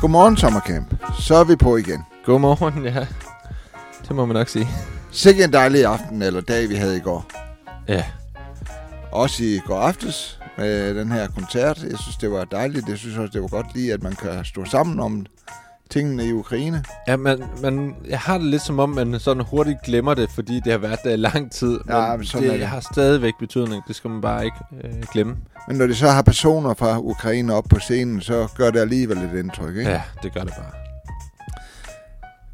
Godmorgen, Sommercamp. Så er vi på igen. Godmorgen, ja. Det må man nok sige. Sikke en dejlig aften eller dag, vi havde i går. Ja, Også i går aftes med den her koncert. Jeg synes, det var dejligt. Jeg synes også, det var godt lige, at man kan stå sammen om tingene i Ukraine. ja men, men jeg har det lidt som om, man sådan hurtigt glemmer det, fordi det har været der i lang tid. Ja, men men sådan er det det. har stadigvæk betydning. Det skal man bare ikke øh, glemme. Men når de så har personer fra Ukraine op på scenen, så gør det alligevel et indtryk. Ikke? Ja, det gør det bare.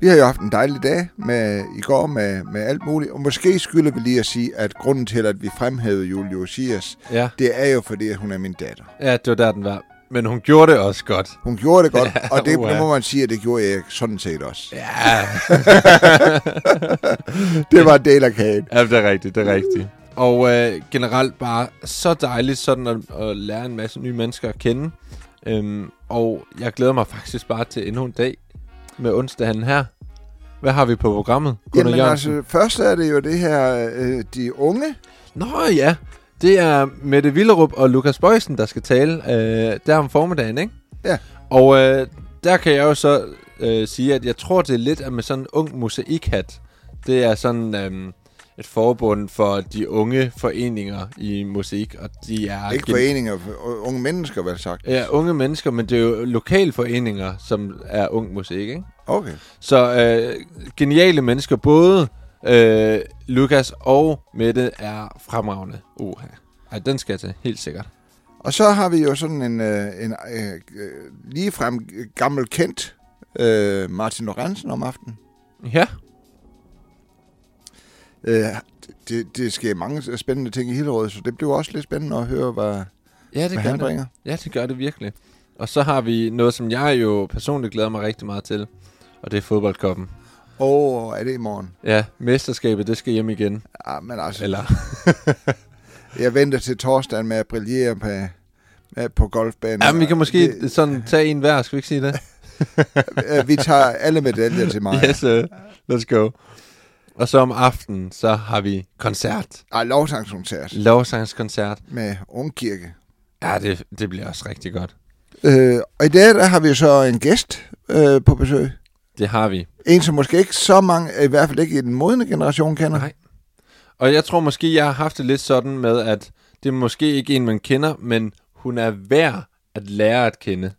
Vi har jo haft en dejlig dag med, i går med, med alt muligt. Og måske skylder vi lige at sige, at grunden til, at vi fremhævede Julie Osias, Ja, det er jo fordi, at hun er min datter. ja det var der, den var. Men hun gjorde det også godt. Hun gjorde det godt, Ja, og det, det må man sige, at det gjorde jeg sådan set også. Ja, Det var en del af kagen. ja det er rigtigt, det er rigtigt. Og øh, generelt bare så dejligt sådan at, at lære en masse nye mennesker at kende. Øhm, og jeg glæder mig faktisk bare til endnu en dag med onsdagen her. Hvad har vi på programmet? Gunnar Jamen Jørgensen? altså, først er det jo det her, øh, de unge. Nå ja, det er Mette Villerup og Lukas Bøjsen, der skal tale øh, der om formiddagen, ikke? Ja. Og øh, der kan jeg jo så øh, sige, at jeg tror, det er lidt af med sådan en ung mosaikhat. Det er sådan øh, et forbund for de unge foreninger i mosaik, og de er... Ikke foreninger, for unge mennesker, vel sagt. Ja, unge mennesker, men det er jo lokalforeninger, som er ung musik, ikke? Okay. Så øh, geniale mennesker, både øh, Lukas og Mette er fremragende. Uha. Ej, den skal jeg til, helt sikkert. Og så har vi jo sådan en, øh, en øh, øh, ligefrem gammel kendt øh, Martin Lorentzen om aftenen. Ja, Øh, det, det sker mange spændende ting i Hillerød, så det bliver også lidt spændende at høre, hvad, ja det hvad han det. bringer. Ja, det gør det virkelig. Og så har vi noget, som jeg jo personligt glæder mig rigtig meget til, og det er fodboldkoppen. Åh, oh, er det i morgen? Ja, mesterskabet, det skal hjem igen. Ja, men altså, Eller, jeg venter til torsdagen med at brillere på, med, på golfbanen. ja, men vi kan måske Det, sådan tage en hver, skal vi ikke sige det? vi tager alle medaljer til mig. Yes, uh, let's go. Og så om aftenen, så har vi koncert. Ej, lovsangskoncert Lovsangskoncert. med Ungkirke. Ja, det, det bliver også rigtig godt. Øh, og i dag der har vi så en gæst øh, på besøg. Det har vi. En, som måske ikke så mange, i hvert fald ikke i den modne generation kender. Nej. Og jeg tror måske, jeg har haft det lidt sådan med, at det er måske ikke en, man kender, men hun er værd at lære at kende.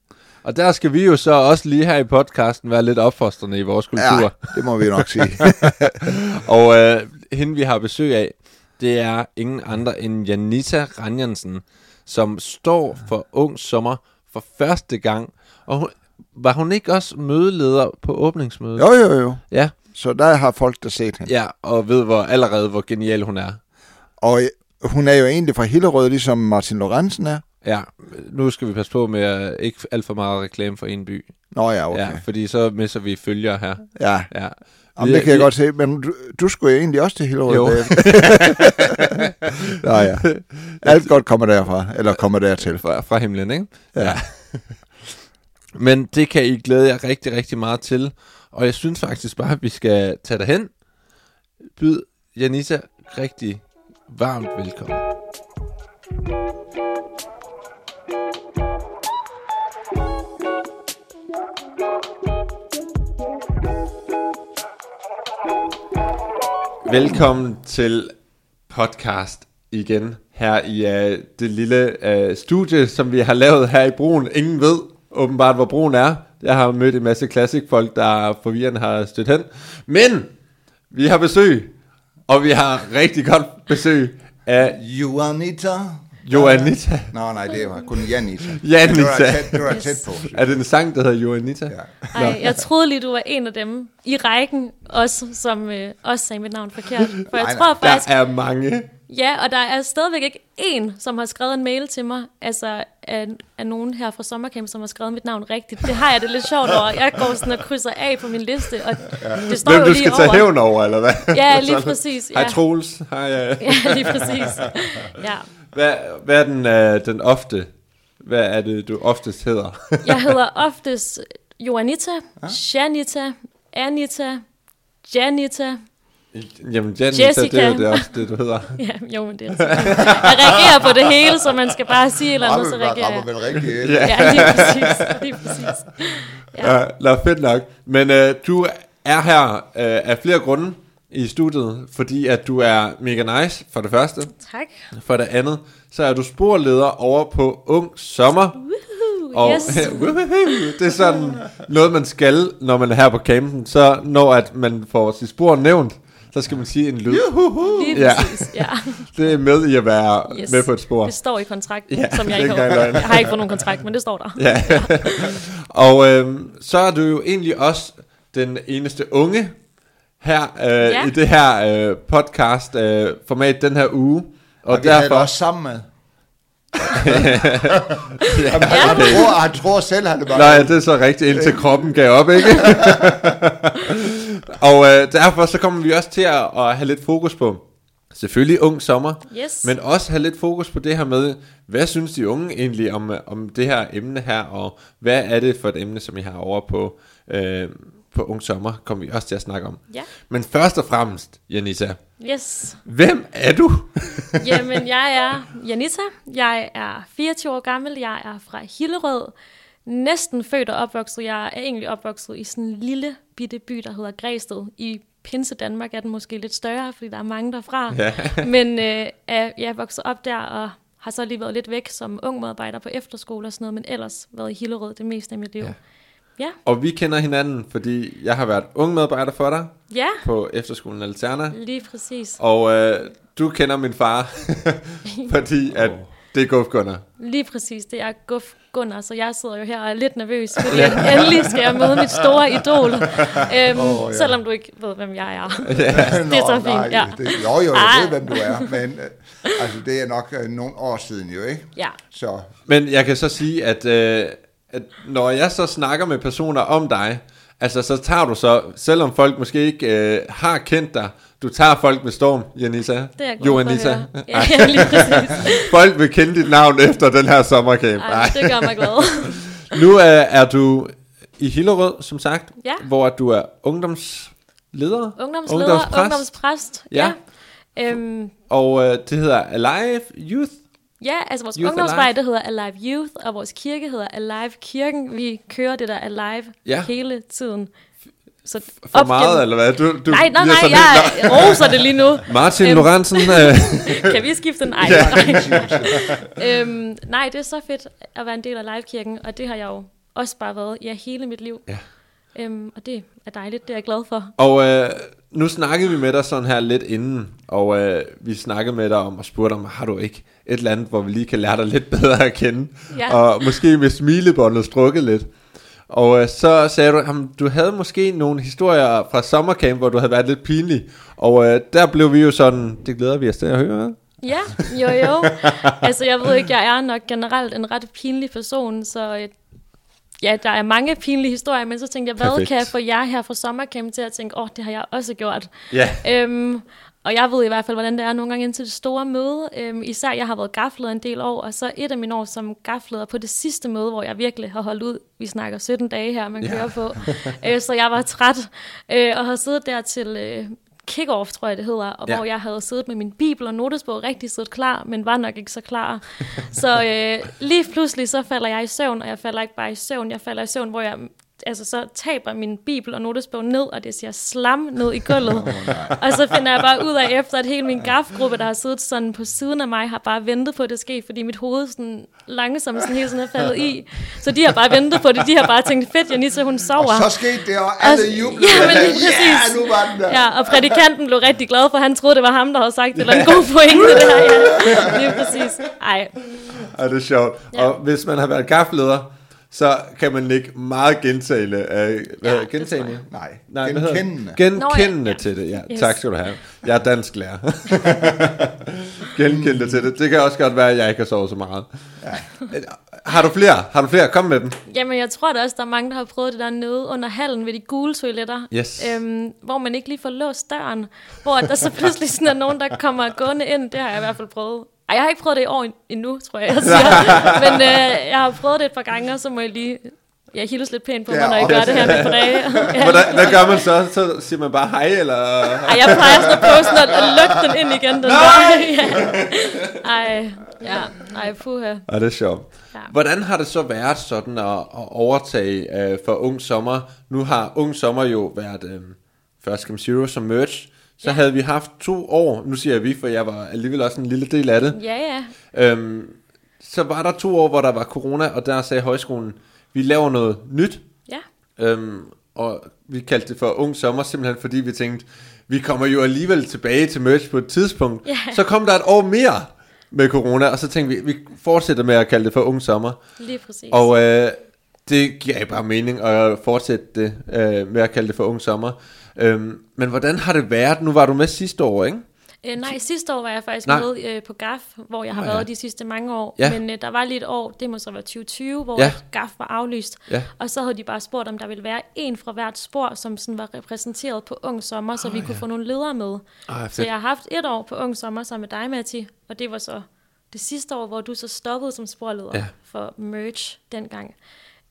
Og der skal vi jo så også lige her i podcasten være lidt opfostrende i vores kultur. Ja, det må vi nok sige. Og øh, hende, vi har besøg af, det er ingen andre end Janita Ranjansen, som står for Ung Sommer for første gang. Og hun, var hun ikke også mødeleder på åbningsmødet? jo, jo, jo. Ja, Så der har folk der set hende. ja, og ved hvor, allerede, hvor genial hun er. Og øh, hun er jo egentlig fra Hillerød, ligesom Martin Lorentzen er. Ja, nu skal vi passe på med at ikke alt for meget reklame for en by. Nå ja, okay. Ja, fordi så misser vi følgere her. Ja, Ja. Jamen, det kan jeg godt se. Men du, du skulle jo egentlig også til Hillerød. Jo. Nå ja. Alt godt kommer derfra, eller kommer dertil. Fra, fra himlen, ikke? Ja. Men det kan I glæde jer rigtig, rigtig meget til. Og jeg synes faktisk bare, at vi skal tage derhen. Byd Janita rigtig varmt velkommen. Velkommen til podcast igen her i uh, det lille uh, studie, som vi har lavet her i Broen. Ingen ved åbenbart, hvor Broen er. Jeg har mødt en masse klassikfolk, der forvirrende har stødt hen. Men vi har besøg, og vi har rigtig godt besøg af Juanita. Joanita. Nå nej, det var kun Janita. Janita. Det var tæt, det var tæt på. Er det en sang, der hedder Joanita? Ja. Ej, jeg troede lige, du var en af dem i rækken, også, som øh, også sagde mit navn forkert. For jeg Nej, nej. tror Der faktisk, er mange. ja, og der er stadigvæk ikke en, som har skrevet en mail til mig, altså af, af nogen her fra Sommercamp, som har skrevet mit navn rigtigt. Det har jeg det lidt sjovt over. Jeg går sådan og krydser af på min liste, og det står Hvem jo du lige skal over. tage hævn over, eller hvad? Ja, lige præcis. Hej Ja. Troels. Hej, uh... ja, lige præcis. Ja. hvad, hvad er den, uh, den ofte? Hvad er det, du oftest hedder? Jeg hedder oftest Joanita, Janita, Anita, Janita, Jamen, Janita, det Jessica. er jo det også det, du hedder. Ja, jo, men det er altså- Jeg reagerer på det hele, så man skal bare sige eller andet, så Rammer, reagerer rammer jeg. vel rigtig. Ja. Ja, lige præcis. Lige præcis. Ja. Ja. Nå, fedt nok. Men øh, du er her øh, af flere grunde i studiet, fordi at du er mega nice, for det første. Tak. For det andet, så er du sporleder over på Ung Sommer. Woohoo, yes. det er sådan noget, man skal, når man er her på campen. Så når at man får sit spor nævnt, så skal man sige en lyd. Lige Ja. præcis, ja. Det er med i at være Yes. med på et spor. Det står i kontrakten, Ja, som jeg ikke er har. Jeg har ikke fået nogen kontrakt, men det står der. Ja. og øhm, så er du jo egentlig også den eneste unge her øh, Ja. i det her øh, podcast øh, format den her uge. Og, Og det derfor... du også sammen med. ja, Jamen, han, tror, han tror selv, han er bare... Nå ja, det er så rigtigt, indtil kroppen gav op, ikke? Og øh, derfor så kommer vi også til at, at have lidt fokus på, selvfølgelig ung sommer, Yes. men også have lidt fokus på det her med, hvad synes de unge egentlig om, om det her emne her, og hvad er det for et emne, som I har over på, øh, på ung sommer, kommer vi også til at snakke om. Ja. Men først og fremmest, Janissa, Yes. hvem er du? Jamen, jeg er Janita. Jeg er 24 år gammel. Jeg er fra Hillerød. Næsten født og opvokset. Jeg er egentlig opvokset i sådan en lille bitte by, der hedder Græsted. I Pinse Danmark er den måske lidt større, fordi der er mange derfra. Ja. Men øh, er, jeg er vokset op der og har så lige været lidt væk som ung medarbejder på efterskole og sådan noget, men ellers været i Hillerød det meste af mit liv. Ja. Ja. Og vi kender hinanden, fordi jeg har været ung medarbejder for dig ja, på efterskolen Alterna. lige præcis. Og øh, du kender min far, fordi at det er Guf Gunnar. Lige præcis, det er Guf Gunnar, så jeg sidder jo her og er lidt nervøs, fordi endelig skal jeg møde mit store idol. Øhm, oh, ja. ja. Selvom du ikke ved, hvem jeg er. Nå, det er så fint, nej, ja. Det, jo, jo, jeg Ah. ved, hvem du er, men øh, altså, det er nok øh, nogle år siden jo, ikke? Ja, Så Men jeg kan så sige, at, øh, at når jeg så snakker med personer om dig, altså så tager du så, selvom folk måske ikke øh, har kendt dig, du tager folk med storm, Janissa. det er jeg glad jo, for at Anissa. høre. Ja, ja, lige præcis. Folk vil kende dit navn efter den her sommercamp. Ej, Ej. det gør mig glad. Nu er, er du i Hillerød, som sagt, Ja. hvor du er ungdomsleder, Ungdomsleder, Ungdomspræst. ungdomspræst. Ja. Ja. Øhm, og øh, det hedder Alive Youth. ja, altså vores Youth ungdomsvej, Alive. det hedder Alive Youth, og vores kirke hedder Alive Kirken. Vi kører det der Alive Ja. hele tiden. Så For op meget, eller hvad? Du, du Nej, nej, nej, sådan helt- jeg roser det lige nu. Martin Øhm. Lorentzen, øh, Kan vi skifte den? Ej, Ja. nej. øhm, nej, det er så fedt at være en del af livekirken, og det har jeg jo også bare været ja, hele mit liv. Ja. Øhm, og det er dejligt, det er jeg glad for. Og øh, nu snakkede vi med dig sådan her lidt inden, og øh, vi snakkede med dig om og spurgte om, har du ikke et eller andet, hvor vi lige kan lære dig lidt bedre at kende? Ja. Og måske med smilebåndet strukket lidt. Og øh, så sagde du, at du havde måske nogle historier fra sommercamp, hvor du havde været lidt pinlig. Og øh, der blev vi jo sådan, det glæder vi os til at høre. Ja, jo jo. altså jeg ved ikke, jeg er nok generelt en ret pinlig person, så øh, ja, der er mange pinlige historier, men så tænkte jeg, hvad Perfekt. kan jeg få jer her fra sommercamp til at tænke, åh, oh, det har jeg også gjort. Ja. Øhm, og jeg ved i hvert fald, hvordan det er nogle gange indtil det store møde. Øhm, især jeg har været gafleder en del år, og så et af mine år som gafleder på det sidste møde, hvor jeg virkelig har holdt ud. Vi snakker 17 dage her, man Ja. kører på. øh, så jeg var træt, øh, og har siddet der til øh, kick-off, tror jeg det hedder, og Ja. ja. hvor jeg havde siddet med min bibel og notesbog rigtig siddet klar, men var nok ikke så klar. så øh, lige pludselig så falder jeg i søvn, og jeg falder ikke bare i søvn, jeg falder i søvn, hvor jeg altså så taber min bibel og notesbog ned, og det siger slam ned i gulvet. og så finder jeg bare ud af efter, at hele min gafgruppe, der har siddet sådan på siden af mig, har bare ventet på, at det sker, fordi mit hoved sådan langsomt sådan helt sådan er faldet i. Så de har bare ventet på det. De har bare tænkt, fedt, Janissa, hun sover. Og så skete det, og alle jublede. Ja, men lige Ja, præcis. nu var den der. Ja, og prædikanten blev rigtig glad, for han troede, det var ham, der havde sagt det. Eller en god pointe, det her. Ja, lige præcis. Ej, Og det er sjovt. Ja. Ja. Og hvis man har været gafleder, så kan man ikke meget gentale. Øh, hvad Ja, gentagende? Nej, Nej, genkendende. Genkendende Nå, ja, til det, ja. Yes. Yes. Tak skal du have. Jeg er dansk lærer. Genkendende til det. Det kan også godt være, at jeg ikke har sovet så meget. Ja. Har du flere? Har du flere? Kom med dem. Jamen, jeg tror da også, der er mange, der har prøvet det der nede under hallen ved de gule toiletter. Yes. Øhm, hvor man ikke lige får låst døren. Hvor der så pludselig sådan er nogen, der kommer gående ind. Det har jeg i hvert fald prøvet. Ej, jeg har ikke prøvet det i år en- endnu, tror jeg, jeg siger. Men øh, jeg har prøvet det et par gange, og så må jeg lige Jeg hilser lidt pænt på Ja, mig, når I og- gør det her med Brede. ja. Hvordan, hvad gør man så? Så siger man bare hej, eller... Ej, jeg plejer sådan at prøve sådan at, at lukke den ind igen. Den Nej! Der. ja. Ej, ja. Ej, puha. Ja, det er sjovt. Ja. Hvordan har det så været sådan at, at overtage øh, for Ung Sommer? Nu har Ung Sommer jo været øh, First Come Zero som merch. Så Ja. havde vi haft to år, nu siger jeg vi, for jeg var alligevel også en lille del af det. Ja, ja. Øhm, så var der to år, hvor der var corona, og der sagde højskolen, vi laver noget nyt. Ja. Øhm, og vi kaldte det for Ung Sommer, simpelthen fordi vi tænkte, vi kommer jo alligevel tilbage til merch på et tidspunkt. Ja. Så kom der et år mere med corona, og så tænkte vi, vi fortsætter med at kalde det for Ung Sommer. Lige præcis. Og øh, det giver bare mening at fortsætte det øh, med at kalde det for Ung Sommer. Øhm, men hvordan har det været? Nu var du med sidste år, ikke? Øh, nej, sidste år var jeg faktisk Nej. med øh, på GAF, hvor jeg har været ja. de sidste mange år. Ja. Men øh, der var lige et år, det må så være 2020, hvor Ja. ja. GAF var aflyst. Ja. Og så havde de bare spurgt, om der ville være en fra hvert spor, som sådan var repræsenteret på Ung Sommer, så vi kunne få nogle ledere med. Ej, Så jeg har haft et år på Ung Sommer sammen med dig, Matti, og det var så det sidste år, hvor du så stoppede som sporleder Ja. ja. for Merge dengang.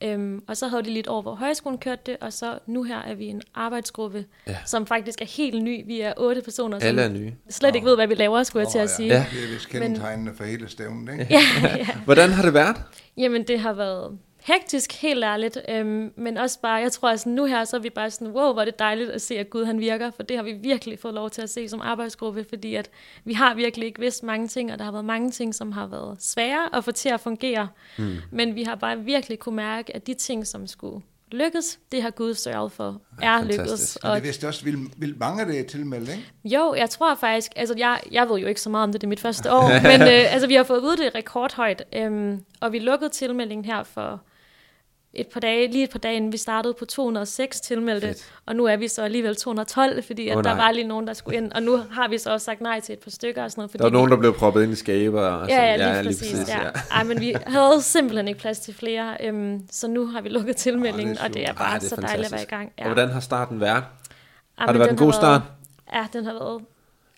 Øhm, og så havde de et år, hvor højskolen kørte det, og så nu her er vi en arbejdsgruppe, Ja. ja. som faktisk er helt ny. Vi er otte personer, som Alle er nye. slet ikke ved, hvad vi laver, skulle jeg til at sige. Ja. Det er vist kendetegnende for hele stævnen, ikke? Ja, ja. Hvordan har det været? Jamen, det har været hektisk, helt ærligt. Øhm, men også bare, jeg tror, at sådan, nu her, så er vi bare sådan, wow, hvor er det dejligt at se, at Gud han virker. For det har vi virkelig fået lov til at se som arbejdsgruppe, fordi at vi har virkelig ikke vidst mange ting, og der har været mange ting, som har været svære at få til at fungere. Mm. Men vi har bare virkelig kunne mærke, at de ting, som skulle lykkes, det har Gud sørget for, er fantastisk. lykkedes. Men Og det er vist også vildt, vildt mange, det er tilmeldt, ikke? jo, jeg tror faktisk, altså jeg, jeg ved jo ikke så meget om det, det er mit første år, men øh, altså vi har fået vide, det er rekordhøjt, øhm, og vi lukkede tilmeldingen her for et par dage, lige et par dage inden vi startede på 206 tilmeldte, Fedt. og nu er vi så alligevel 212, fordi at Åh, der var lige nogen, der skulle ind, og nu har vi så også sagt nej til et par stykker og sådan noget. Fordi Der var nogen, der blev proppet ind i skaber. Og Ja, ja, lige præcis. Ja. Ej, men vi havde simpelthen ikke plads til flere, øhm, så nu har vi lukket tilmeldingen, Åh, det og det er bare Ej, det er så dejligt at være i fantastisk. gang. Og hvordan har starten været? Ja, Har det været en god start? Ja, den har været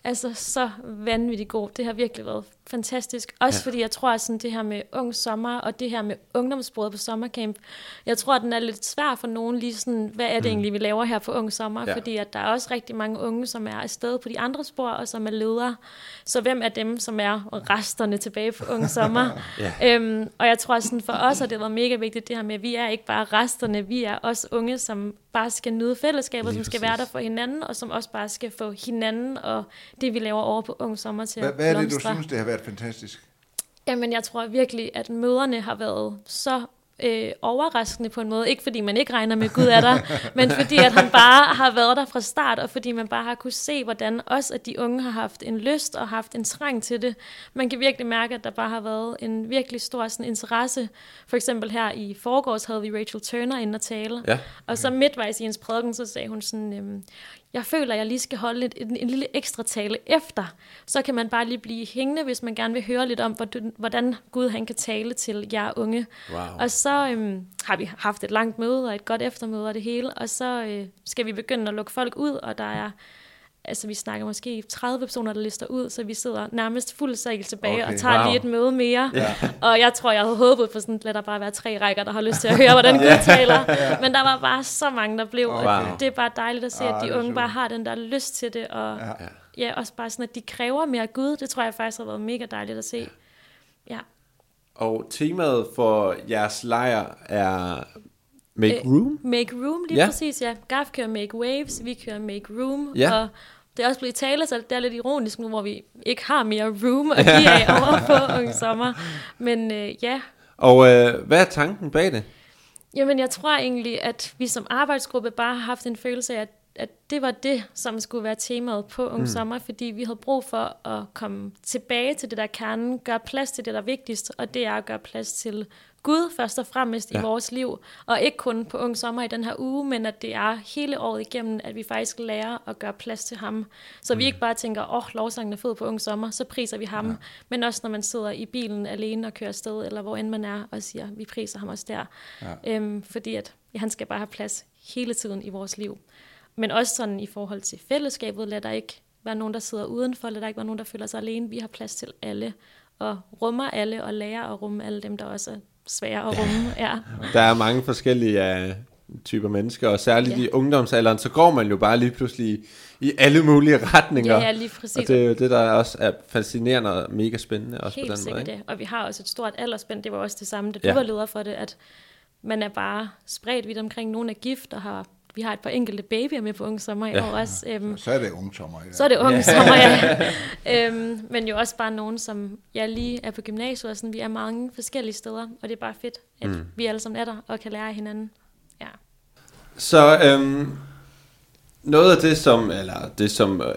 altså så vanvittigt god. Det har virkelig været fantastisk. Også Ja. fordi jeg tror, at sådan det her med ung sommer, og det her med ungdomsbordet på sommercamp, jeg tror, at den er lidt svær for nogen, lige sådan, hvad er det mm. egentlig, vi laver her på ung sommer? Ja. Fordi at der er også rigtig mange unge, som er afsted på de andre spor, og som er ledere. Så hvem er dem, som er resterne tilbage på ung sommer? Ja. øhm, og jeg tror, at sådan for os har det været mega vigtigt, det her med, at vi er ikke bare resterne, vi er også unge, som bare skal nyde fællesskabet, Lige som skal være der for hinanden, og som også bare skal få hinanden og det, vi laver over på Ung Sommer til Hvad, hvad er det, du synes, det har været fantastisk? Jamen, jeg tror virkelig, at møderne har været så øh, overraskende på en måde. Ikke fordi man ikke regner med, at Gud er der, men fordi at han bare har været der fra start, og fordi man bare har kunne se, hvordan også at de unge har haft en lyst og haft en trang til det. Man kan virkelig mærke, at der bare har været en virkelig stor sådan, interesse. For eksempel her i forgårs havde vi Rachel Turner inde og tale, Ja. og så midtvejs i hendes prædiken, så sagde hun sådan, øhm, jeg føler, at jeg lige skal holde et, en, en lille ekstra tale efter. Så kan man bare lige blive hængende, hvis man gerne vil høre lidt om, hvordan, hvordan Gud han kan tale til jer unge. Wow. Og så øhm, har vi haft et langt møde og et godt eftermøde og det hele, og så øh, skal vi begynde at lukke folk ud, og der er altså vi snakker måske 30 personer, der lister ud, så vi sidder nærmest fuld sal tilbage Okay, og tager wow. lige et møde mere. Ja. Og jeg tror, jeg havde håbet på sådan, lad der bare være tre rækker, der har lyst til at høre, hvordan Gud taler. Men der var bare så mange, der blev. Okay. Og det er bare dejligt at se, Ah, at det de unge bare har den der lyst til det. Og Ja. ja. ja, også bare sådan, at de kræver mere Gud. Det tror jeg faktisk har været mega dejligt at se. Ja. Og temaet for jeres lejr er Make Øh, Room? Make room, lige Ja. ja. præcis, ja. Gaf kører make waves, vi kører make room. Ja. Og det er også blevet talt, så det er lidt ironisk nu, hvor vi ikke har mere room at give af over på Unge Sommer. Men øh, ja, Og øh, hvad er tanken bag det? Jamen, jeg tror egentlig, at vi som arbejdsgruppe bare har haft en følelse af, at, at det var det, som skulle være temaet på Ung mm. Sommer, fordi vi havde brug for at komme tilbage til det der kernen, gøre plads til det, der er vigtigst, og det er at gøre plads til Gud først og fremmest ja. I vores liv, og ikke kun på Ung Sommer i den her uge, men at det er hele året igennem, at vi faktisk lærer at gøre plads til ham. Så vi ikke bare tænker, åh, oh, lovsangen er fed på Ung Sommer, så priser vi ham, ja. men også når man sidder i bilen alene og kører afsted, eller hvor end man er, og siger, vi priser ham også der. Ja. Øhm, fordi at ja, han skal bare have plads hele tiden i vores liv. Men også sådan i forhold til fællesskabet, lad der ikke være nogen, der sidder udenfor, lad der ikke være nogen, der føler sig alene. Vi har plads til alle, og rummer alle, og lærer at rumme alle dem, der også er svære at rumme. Ja. Der er mange forskellige uh, typer mennesker, og særligt Ja. i ungdomsalderen, så går man jo bare lige pludselig i alle mulige retninger. Ja, ja, lige præcis. Og det er jo det, der også er fascinerende og mega spændende, også på Helt den måde. sikkert Ikke? det. Og vi har også et stort aldersspænd. Det var også det samme, da du Ja. var leder for det, at man er bare spredt vidt omkring. Nogle er gift og har... Vi har et par enkelte babyer med på Unge Sommer i Ja. år også. Øhm, Så er det ungsommer. Ja. så er det unge sommer, ja. øhm, men jo også bare nogen, som jeg lige er på gymnasiet, og sådan, vi er mange forskellige steder, og det er bare fedt, at mm. vi alle sammen er der og kan lære af hinanden. Ja. Så øhm, noget af det, som, eller det som øh,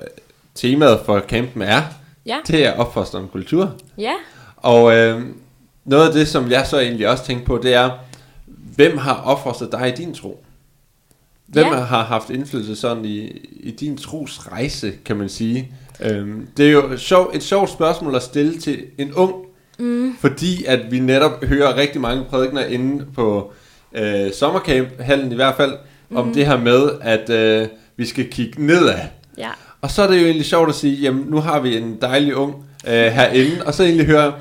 temaet for campen er, Ja. det er opfostrende kultur. Ja. Og øh, noget af det, som jeg så egentlig også tænkte på, det er, hvem har opfostret dig i din tro? Hvem Ja. har haft indflydelse sådan i, i din trosrejse, kan man sige? Øhm, det er jo sjov, et sjovt spørgsmål at stille til en ung, mm. fordi at vi netop hører rigtig mange prædikner inde på øh, sommercamp-hallen i hvert fald, mm. om det her med, at øh, vi skal kigge nedad. Ja. Og så er det jo egentlig sjovt at sige, jamen nu har vi en dejlig ung øh, herinde, og så egentlig høre,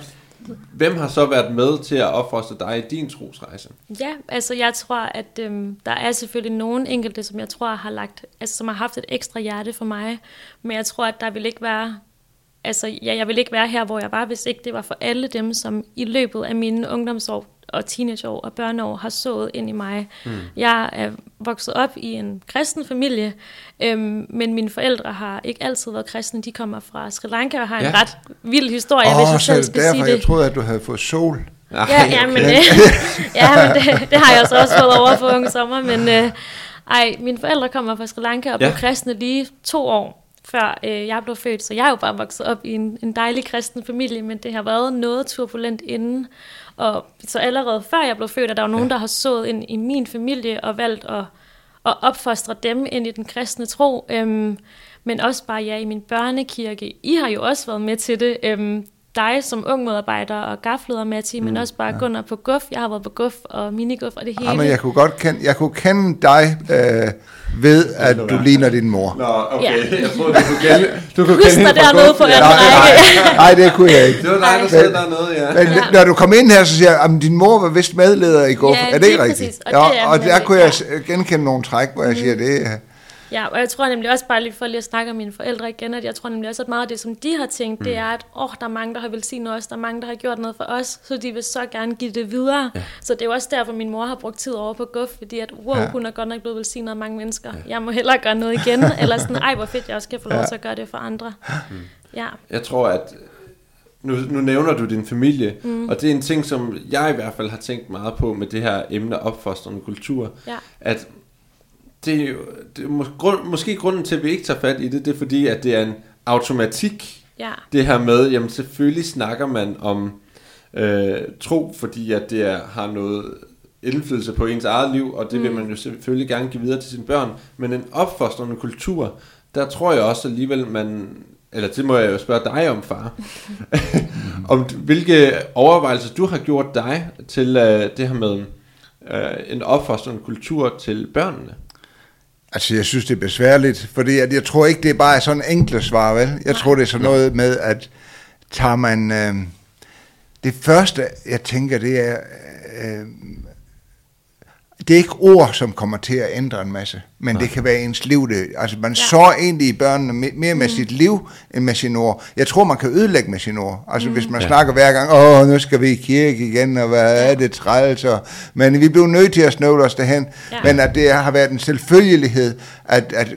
hvem har så været med til at opfostre dig i din trosrejse? Ja, altså jeg tror, at øhm, der er selvfølgelig nogen enkelte, som jeg tror har lagt, altså som har haft et ekstra hjerte for mig, men jeg tror, at der vil ikke være, altså ja, jeg vil ikke være her, hvor jeg var, hvis ikke det var for alle dem, som i løbet af mine ungdomsår og teenageår og børneår har sået ind i mig. Mm. Jeg er vokset op i en kristen familie, øhm, men mine forældre har ikke altid været kristne. De kommer fra Sri Lanka og har en Ja. ret vild historie, Åh, hvis jeg selv skal derfor, sige jeg det. troede, at du havde fået sol. Ej, Ja, ja, men, øh, ja, men det, det har jeg så også fået over for unge sommer, men øh, ej, mine forældre kommer fra Sri Lanka og blev Ja. kristne lige to år før øh, jeg blev født, så jeg er jo bare vokset op i en, en dejlig kristen familie, men det har været noget turbulent inden, og så allerede før jeg blev født, er der jo nogen, der har sået ind i min familie og valgt at, at opfostre dem ind i den kristne tro, øhm, men også bare ja, i min børnekirke. I har jo også været med til det, øhm, dig som ung medarbejder og gafleder Matti, men også bare Gunnar på guf. Jeg har været på guf og miniguf og det hele. Ja, men jeg kunne godt kende, jeg kunne kende dig øh, ved, at du ligner din mor. Nå, okay. Ja. Jeg troede, du kunne kende, du kunne Husk kende fra dernede på anden Ja. række. Nej, det kunne jeg ikke. Det var dig, der sad dernede, ja. Men Ja. når du kom ind her, så siger jeg, at din mor var vist medleder i går. Ja, er det ikke rigtigt? præcis, og ja, det er og der kunne jeg ja. genkende nogle træk, hvor jeg siger, det er... Ja, og jeg tror nemlig også bare lige for lige at snakke om mine forældre igen, at jeg tror nemlig også, at meget af det, som de har tænkt, mm. det er, at åh, der er mange, der har velsignet os, der er mange, der har gjort noget for os, så de vil så gerne give det videre. Ja. Så det er jo også derfor, min mor har brugt tid over på guf, fordi at, wow, Ja. hun er godt nok blevet velsignet af mange mennesker. Ja. Jeg må hellere gøre noget igen, eller sådan, ej, hvor fedt, jeg også kan få lov Ja. til at gøre det for andre. Ja, Jeg tror, at nu, nu nævner du din familie, mm. og det er en ting, som jeg i hvert fald har tænkt meget på med det her emne opfostrende kultur, ja, at det er jo det er mås- grund, måske grunden til, at vi ikke tager fat i det, det er fordi, at det er en automatik, ja, det her med, jamen selvfølgelig snakker man om øh, tro, fordi at det er, har noget indflydelse på ens eget liv, og det mm. vil man jo selvfølgelig gerne give videre til sine børn, men en opfostrende kultur, der tror jeg også alligevel, man, eller det må jeg jo spørge dig om, far, om hvilke overvejelser du har gjort dig til øh, det her med øh, en opfostrende kultur til børnene. Altså, jeg synes, det er besværligt, fordi at jeg tror ikke, det er bare sådan enkle svar, vel? Jeg tror, det er sådan noget med, at tager man... Øh, det første, jeg tænker, det er... Øh, det er ikke ord, som kommer til at ændre en masse, men det kan være ens liv. Det, altså man ja. så egentlig i børnene me- mere med mm. sit liv, end med sine ord. Jeg tror, man kan ødelægge med sine ord. Altså mm. hvis man Ja. snakker hver gang, åh, nu skal vi i kirke igen, og hvad er det træls, og, men vi blev nødt til at snøvle os derhen. Ja. Men at det har været en selvfølgelighed, at, at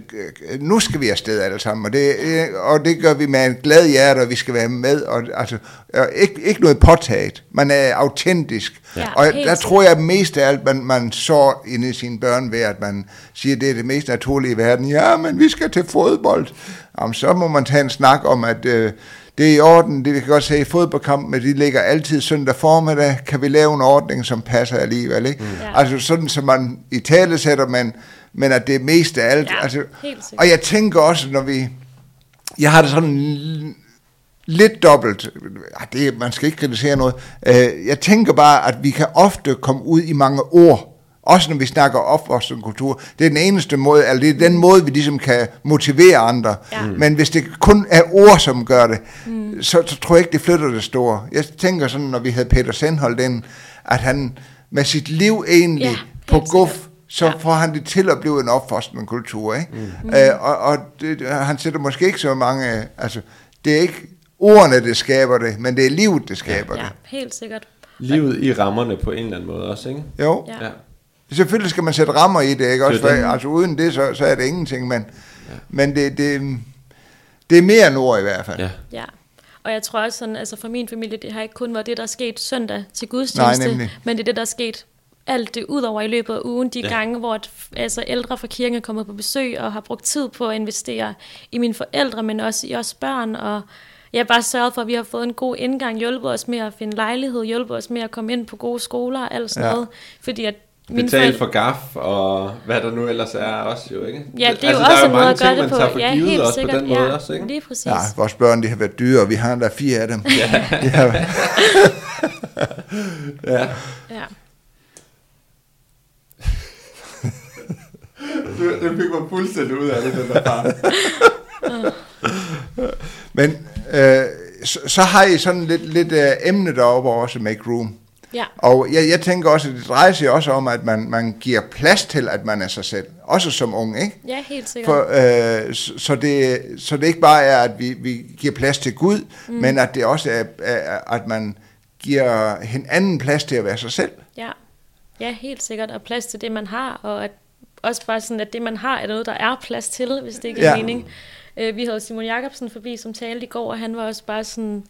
øh, nu skal vi afsted alle sammen, og det, øh, og det gør vi med en glad hjerte, og vi skal være med, og altså, og ikke, ikke noget påtaget, man er autentisk. Ja, og der tror jeg mest af alt, man, man så inde i sine børn ved, at man siger, det er det mest naturlige i verden. Ja, men vi skal til fodbold. Jamen, så må man tage en snak om, at øh, det er i orden. Det vi kan godt se i fodboldkampen, de ligger altid søndag formiddag. Kan vi lave en ordning, som passer alligevel? Ikke? Mm. Ja. Altså sådan, som man i tale sætter, man, men at det er mest af alt. Ja, altså, og jeg tænker også, når vi... Jeg har det sådan lidt dobbelt. Ah, Det, man skal ikke kritisere noget. Øh, Jeg tænker bare, at vi kan ofte komme ud i mange ord, også når vi snakker opvoksende kultur. Det er den eneste måde, eller det er den måde, vi ligesom kan motivere andre. Ja. Mm. Men hvis det kun er ord, som gør det, mm. så, så tror jeg ikke, det flytter det store. Jeg tænker sådan, når vi havde Peter Sandholdt ind, at han med sit liv egentlig Ja, på guf, så Ja. får han det til at blive en opfostrende kultur, ikke? Mm. Øh, og og det, han sætter måske ikke så mange, altså, det er ikke ordene, det skaber det, men det er livet, det skaber Ja, det. helt sikkert. Livet i rammerne på en eller anden måde også, ikke? Jo, Ja. Ja. selvfølgelig skal man sætte rammer i det, ikke? Også Det for, det. altså uden det, så, så er det ingenting, men, ja. men det, det, det er mere end ord i hvert fald. Ja. Ja. Og jeg tror også sådan, altså for min familie, det har ikke kun været det, der er sket søndag til gudstjeneste, Nej, nemlig. men det er det, der er sket alt det ud over i løbet af ugen, de Ja. ja. gange, hvor at, altså, ældre fra kirken er kommet på besøg og har brugt tid på at investere i mine forældre, men også i os børn, og jeg har bare sørget for, at vi har fået en god indgang, hjulpet os med at finde lejlighed, hjulpet os med at komme ind på gode skoler og alt sådan Ja. ja. noget, fordi at mine Betale forældre- for gaf og hvad der nu ellers er også jo, ikke? Ja, det er altså, jo der også jo en måde at gøre ting, det man på. tager for Ja, helt også sikkert. på den måde ja, også, ikke? lige præcis. Ja, vores børn, de har været dyre, og vi har der fire af dem. Ja. De har, Ja. Ja. Du, det fik mig fuldstændig ud af det, den der far. men øh, så, så har I sådan lidt, lidt øh, emne deroppe også, Make Room. ja. Og jeg, jeg tænker også, at det drejer sig også om, at man, man giver plads til, at man er sig selv. Også som ung, ikke? Ja, helt sikkert. For, øh, så, så, det, så det ikke bare er, at vi, vi giver plads til Gud, mm. men at det også er, er, at man giver hinanden plads til at være sig selv. Ja. ja, helt sikkert. Og plads til det, man har, og at også bare sådan, at det, man har, er noget, der er plads til, hvis det ikke er Ja. mening. Øh, vi havde Simon Jakobsen forbi, som talte i går, og han var også bare sådan,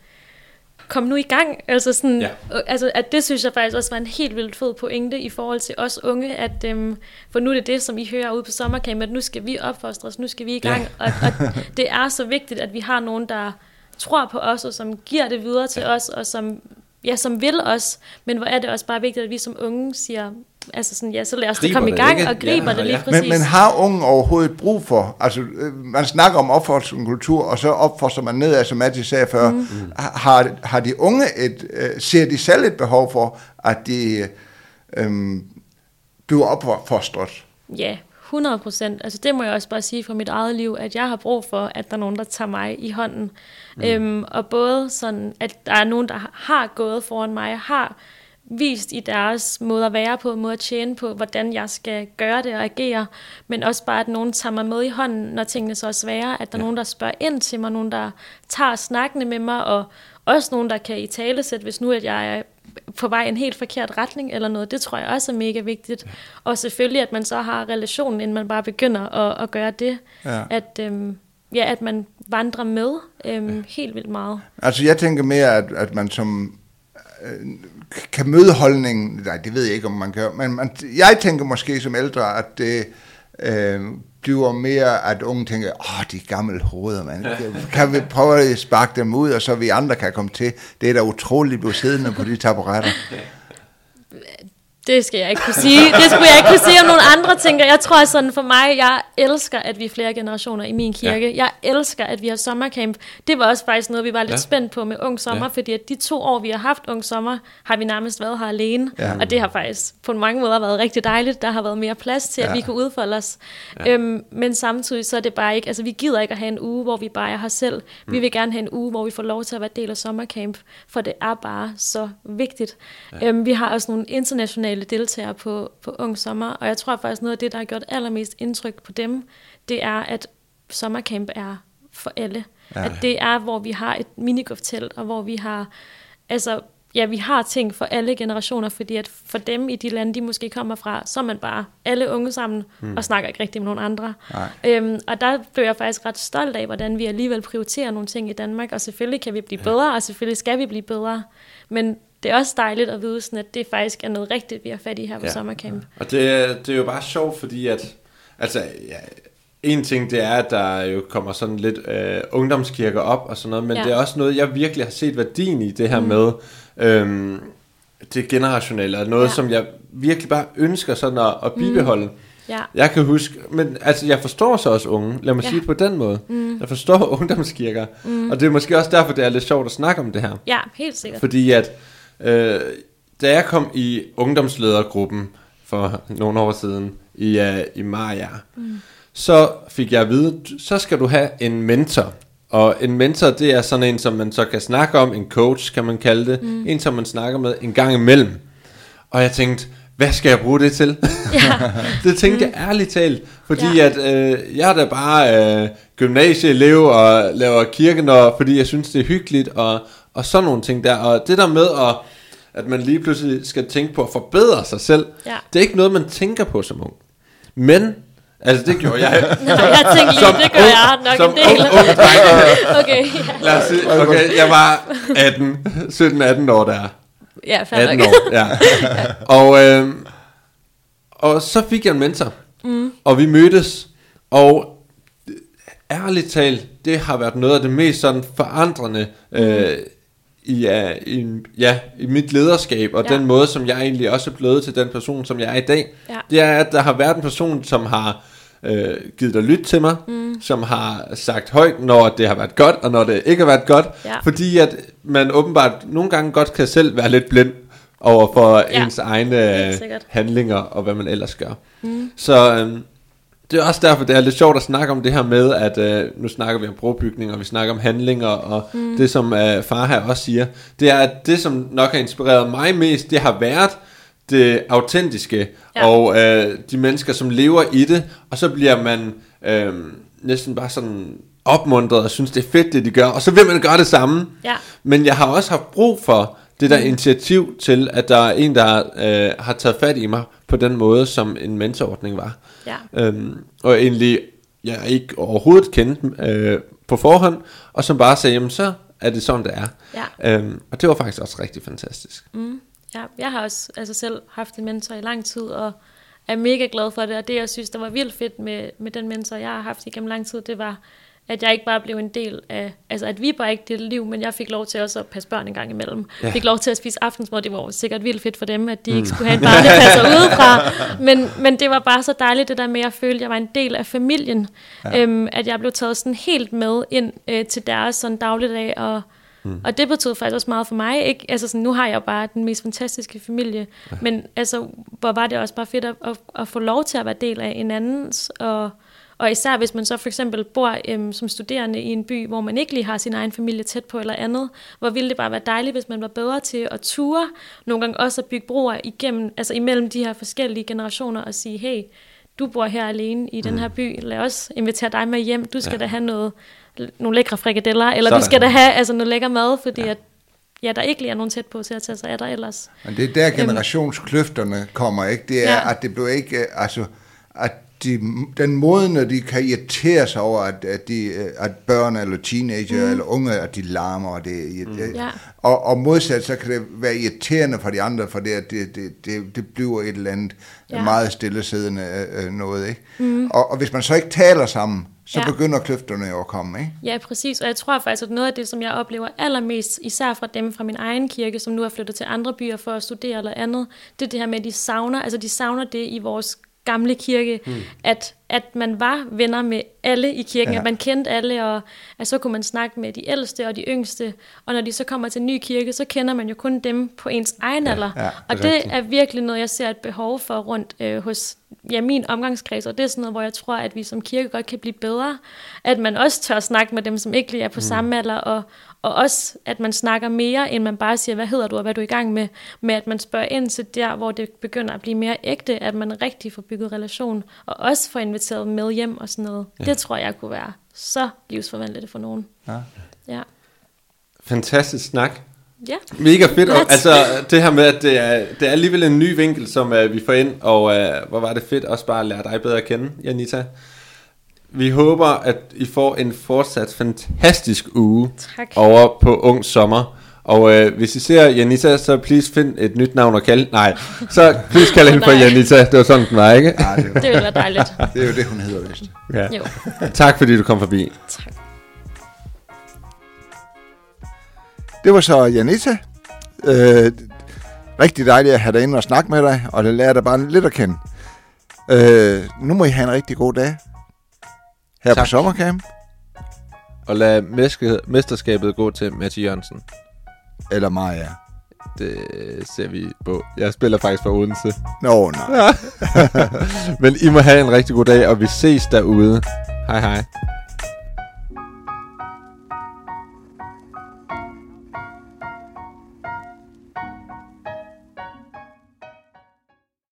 kom nu i gang. Altså, sådan, Ja. ja. altså at det synes jeg faktisk også var en helt vildt fed pointe i forhold til os unge, at øhm, for nu er det det, som I hører ude på sommercamp, at nu skal vi opfostres, nu skal vi i gang. Ja. Og, og det er så vigtigt, at vi har nogen, der tror på os, og som giver det videre til os, og som, ja, som vil os. Men hvor er det også bare vigtigt, at vi som unge siger, altså sådan, ja, så lad os da Griber komme i det, gang ikke? og griber Ja, det lige ja. præcis. Men, men har unge overhovedet brug for, altså øh, man snakker om opfostringskultur, og så opfostrer man nedad, som Matti sagde før. Mm. Har, har de unge et, øh, ser de selv et behov for, at de øh, bliver opfostret? Ja, 100 procent. Altså det må jeg også bare sige for mit eget liv, at jeg har brug for, at der er nogen, der tager mig i hånden. Mm. Øhm, og både sådan, at der er nogen, der har gået foran mig, har vist i deres måde at være på, måde at tjene på, hvordan jeg skal gøre det og agere, men også bare, at nogen tager mig med i hånden, når tingene så er svære, at der er nogen, der spørger ind til mig, nogen, der tager snakkene med mig, og også nogen, der kan i tale sætte, hvis nu at jeg er på vej i en helt forkert retning eller noget. Det tror jeg også er mega vigtigt. Og selvfølgelig, at man så har relationen, inden man bare begynder at, at gøre det. Ja. At, øhm, ja, at man vandrer med øhm, ja. helt vildt meget. Altså jeg tænker mere, at, at man som øh, kan møde holdningen, nej det ved jeg ikke, om man kan, men man, jeg tænker måske som ældre, at det øh, bliver mere, at unge tænker, åh, de gamle hoveder, man. Kan vi prøve at sparke dem ud, og så vi andre kan komme til. Det er da utroligt, at blive siddende på de taburetter. Det skal jeg ikke kunne sige. Det skulle jeg ikke kunne sige om nogle andre tænker. Jeg tror sådan for mig, jeg elsker, at vi er flere generationer i min kirke. Ja. Jeg elsker, at vi har sommercamp. Det var også faktisk noget, vi var lidt Ja. spændt på med Ung Sommer, Ja. fordi at de to år, vi har haft Ung Sommer, har vi nærmest været her alene. Ja. Og det har faktisk på mange måder været rigtig dejligt. Der har været mere plads til, at Ja. vi kunne udfolde os. Ja. Øhm, men samtidig så er det bare ikke, altså vi gider ikke at have en uge, hvor vi bare er her selv. Vi vil gerne have en uge, hvor vi får lov til at være del af sommercamp, for det er bare så vigtigt. Ja. Øhm, vi har også nogle internationale deltagere på, på Ung Sommer, og jeg tror faktisk noget af det, der har gjort allermest indtryk på dem, det er, at sommercamp er for alle. Ja. Ja. At det er, hvor vi har et minigolftelt, og hvor vi har, altså, ja, vi har ting for alle generationer, fordi at for dem i de lande, de måske kommer fra, så er man bare alle unge sammen, mm. og snakker ikke rigtig med nogen andre. Nej. Øhm, og der blev jeg faktisk ret stolt af, hvordan vi alligevel prioriterer nogle ting i Danmark, og selvfølgelig kan vi blive bedre, og selvfølgelig skal vi blive bedre, men det er også dejligt at vide, sådan, at det faktisk er noget rigtigt, vi har fat i her på Ja. ja. sommercamp. Og det, er- det er jo bare sjovt, fordi at, altså, ja, en ting det er, at der jo kommer sådan lidt øh, ungdomskirker op og sådan noget, men ja. Ja. det er også noget, jeg virkelig har set værdien i det her mm. med øhm, det generationelle, og noget, ja. Ja. som jeg virkelig bare ønsker sådan at, at bibeholde. Mm. Ja, Jeg kan huske, men altså jeg forstår så også unge, lad mig ja. Ja. sige det på den måde. Mm. Jeg forstår ungdomskirker, mm. og det er måske også derfor, det er lidt sjovt at snakke om det her. ja helt sikkert. Fordi at, øh, da jeg kom i ungdomsledergruppen for nogle år siden i, uh, i Maja, mm. så fik jeg at vide, så skal du have en mentor. Og en mentor, det er sådan en, som man så kan snakke om, en coach kan man kalde det, mm. en som man snakker med en gang imellem. Og jeg tænkte, hvad skal jeg bruge det til? Ja. det tænkte jeg ærligt talt, fordi Ja. at øh, jeg er da bare øh, gymnasieelev og laver kirkenår, fordi jeg synes det er hyggeligt og, og sådan nogle ting der. Og det der med at, at man lige pludselig skal tænke på at forbedre sig selv, Ja. det er ikke noget man tænker på som ung. Men altså det gjorde jeg. Nå, jeg tænkte lige, Som det gør ung- jeg nok som en del. ung- ung dreng. Okay, ja. Lad os sige, okay, jeg var 18, 17-18 år der. Ja, fair 18 nok. år, ja. og, øh, og så fik jeg en mentor, mm. og vi mødtes, og ærligt talt, det har været noget af det mest sådan forandrende øh, i, ja, i, ja, i mit lederskab, og Ja. den måde, som jeg egentlig også er blevet til den person, som jeg er i dag. Ja. Det er, at der har været en person, som har øh, givet dig lyt til mig, mm. som har sagt højt, når det har været godt, og når det ikke har været godt, Ja. fordi at man åbenbart nogle gange godt kan selv være lidt blind over for Ja, ens egne øh, handlinger, og hvad man ellers gør. Mm. Så øhm, det er også derfor, det er lidt sjovt at snakke om det her med, at øh, nu snakker vi om brobygning, og vi snakker om handlinger, og mm. det som øh, far her også siger, det er, at det som nok har inspireret mig mest, det har været det autentiske, Ja. ja. og øh, de mennesker, som lever i det, og så bliver man øh, næsten bare sådan opmuntret og synes, det er fedt, det de gør, og så vil man gøre det samme. Ja. Men jeg har også haft brug for det der initiativ til, at der er en, der øh, har taget fat i mig på den måde, som en mentorordning var. Ja. Øhm, og egentlig, jeg ikke overhovedet kendte øh, på forhånd, og som bare sagde, jamen så er det sådan, det er. Ja. Øhm, og det var faktisk også rigtig fantastisk. Mm, ja, jeg har også altså selv haft en mentor i lang tid, og er mega glad for det. Og det, jeg synes, der var vildt fedt med, med den mentor, jeg har haft igennem lang tid, det var, at jeg ikke bare blev en del af, altså at vi bare ikke delte liv, men jeg fik lov til også at passe børn en gang imellem. Ja. Fik lov til at spise aftensmad, det var sikkert vildt fedt for dem, at de ikke skulle have en barnepasser udefra. Men, men det var bare så dejligt, det der med, at jeg følte, at jeg var en del af familien. Ja. Øhm, at jeg blev taget sådan helt med ind øh, til deres sådan dagligdag, og Mm. Og det betød faktisk også meget for mig. Ikke? Altså sådan, nu har jeg jo bare den mest fantastiske familie, ja. men altså, hvor var det også bare fedt at, at, at få lov til at være del af en andens, og, og især hvis man så for eksempel bor øhm, som studerende i en by, hvor man ikke lige har sin egen familie tæt på eller andet, hvor ville det bare være dejligt, hvis man var bedre til at ture, nogle gange også at bygge broer igennem, altså imellem de her forskellige generationer og sige, hey, du bor her alene i den her by, lad os invitere dig med hjem, du skal ja. da have noget, nogle lækre frikadeller, eller Sådan. du skal da have altså, noget lækker mad, fordi ja. at ja, der ikke lige er nogen tæt på til at tage sig af dig ellers. Men det er der generationskløfterne kommer, ikke? Det er, Ja. ja. at det blev ikke, øh, altså, at de, den måde, når de kan irritere sig over, at, at, de, øh, at børn eller teenager mm. eller unge, at de larmer, og det, mm. Ja. og, og modsat, så kan det være irriterende for de andre, for det, at det, det, det, det bliver et eller andet Ja. meget stillesiddende øh, noget, ikke? Mm. Og, og hvis man så ikke taler sammen, så ja. begynder kløfterne jo at komme, ikke? Ja, præcis. Og jeg tror faktisk, at noget af det, som jeg oplever allermest, især fra dem fra min egen kirke, som nu er flyttet til andre byer for at studere eller andet, det er det her med, at de savner, altså de savner det i vores gamle kirke, mm. at, at man var venner med alle i kirken, ja. Ja. at man kendte alle, og at så kunne man snakke med de ældste og de yngste, og når de så kommer til en ny kirke, så kender man jo kun dem på ens egen alder. ja, og det er det rigtigt. er virkelig noget, jeg ser et behov for rundt øh, hos ja, min omgangskreds, og det er sådan noget, hvor jeg tror, at vi som kirke godt kan blive bedre. At man også tør snakke med dem, som ikke lige er på mm. samme alder, og, og også, at man snakker mere, end man bare siger, hvad hedder du, og hvad er du i gang med, med at man spørger ind til der, hvor det begynder at blive mere ægte, at man rigtig får bygget relation, og også får inviteret med hjem og sådan noget. Ja. Det tror jeg kunne være så livsforvandlende for nogen. Ja. Ja. Fantastisk snak. Ja. Mega fedt. Og, altså det her med, at det er, det er alligevel en ny vinkel, som uh, vi får ind, og uh, hvor var det fedt også bare at lære dig bedre at kende, Janita. Vi håber, at I får en fortsat fantastisk uge Tak. over på Ung Sommer. Og uh, hvis I ser Janita, så please find et nyt navn og kald... Nej, så please kald hende for. Janita. Det var sådan, den var, ikke? Ja, det, er, Det ville være dejligt. det er jo det, hun hedder vist. Ja. Jo. Tak fordi du kom forbi. Tak. Det var så Janita. Øh, rigtig dejligt at have dig inde og snakke med dig, og det lærer dig bare lidt at kende. Øh, nu må I have en rigtig god dag. Her Tak. på sommercamp, Og lad meske- mesterskabet gå til Mathieu Jørgensen. eller Maja. Det ser vi på. Jeg spiller faktisk for Odense. Nå, nej. Men I må have en rigtig god dag, og vi ses derude. Hej hej.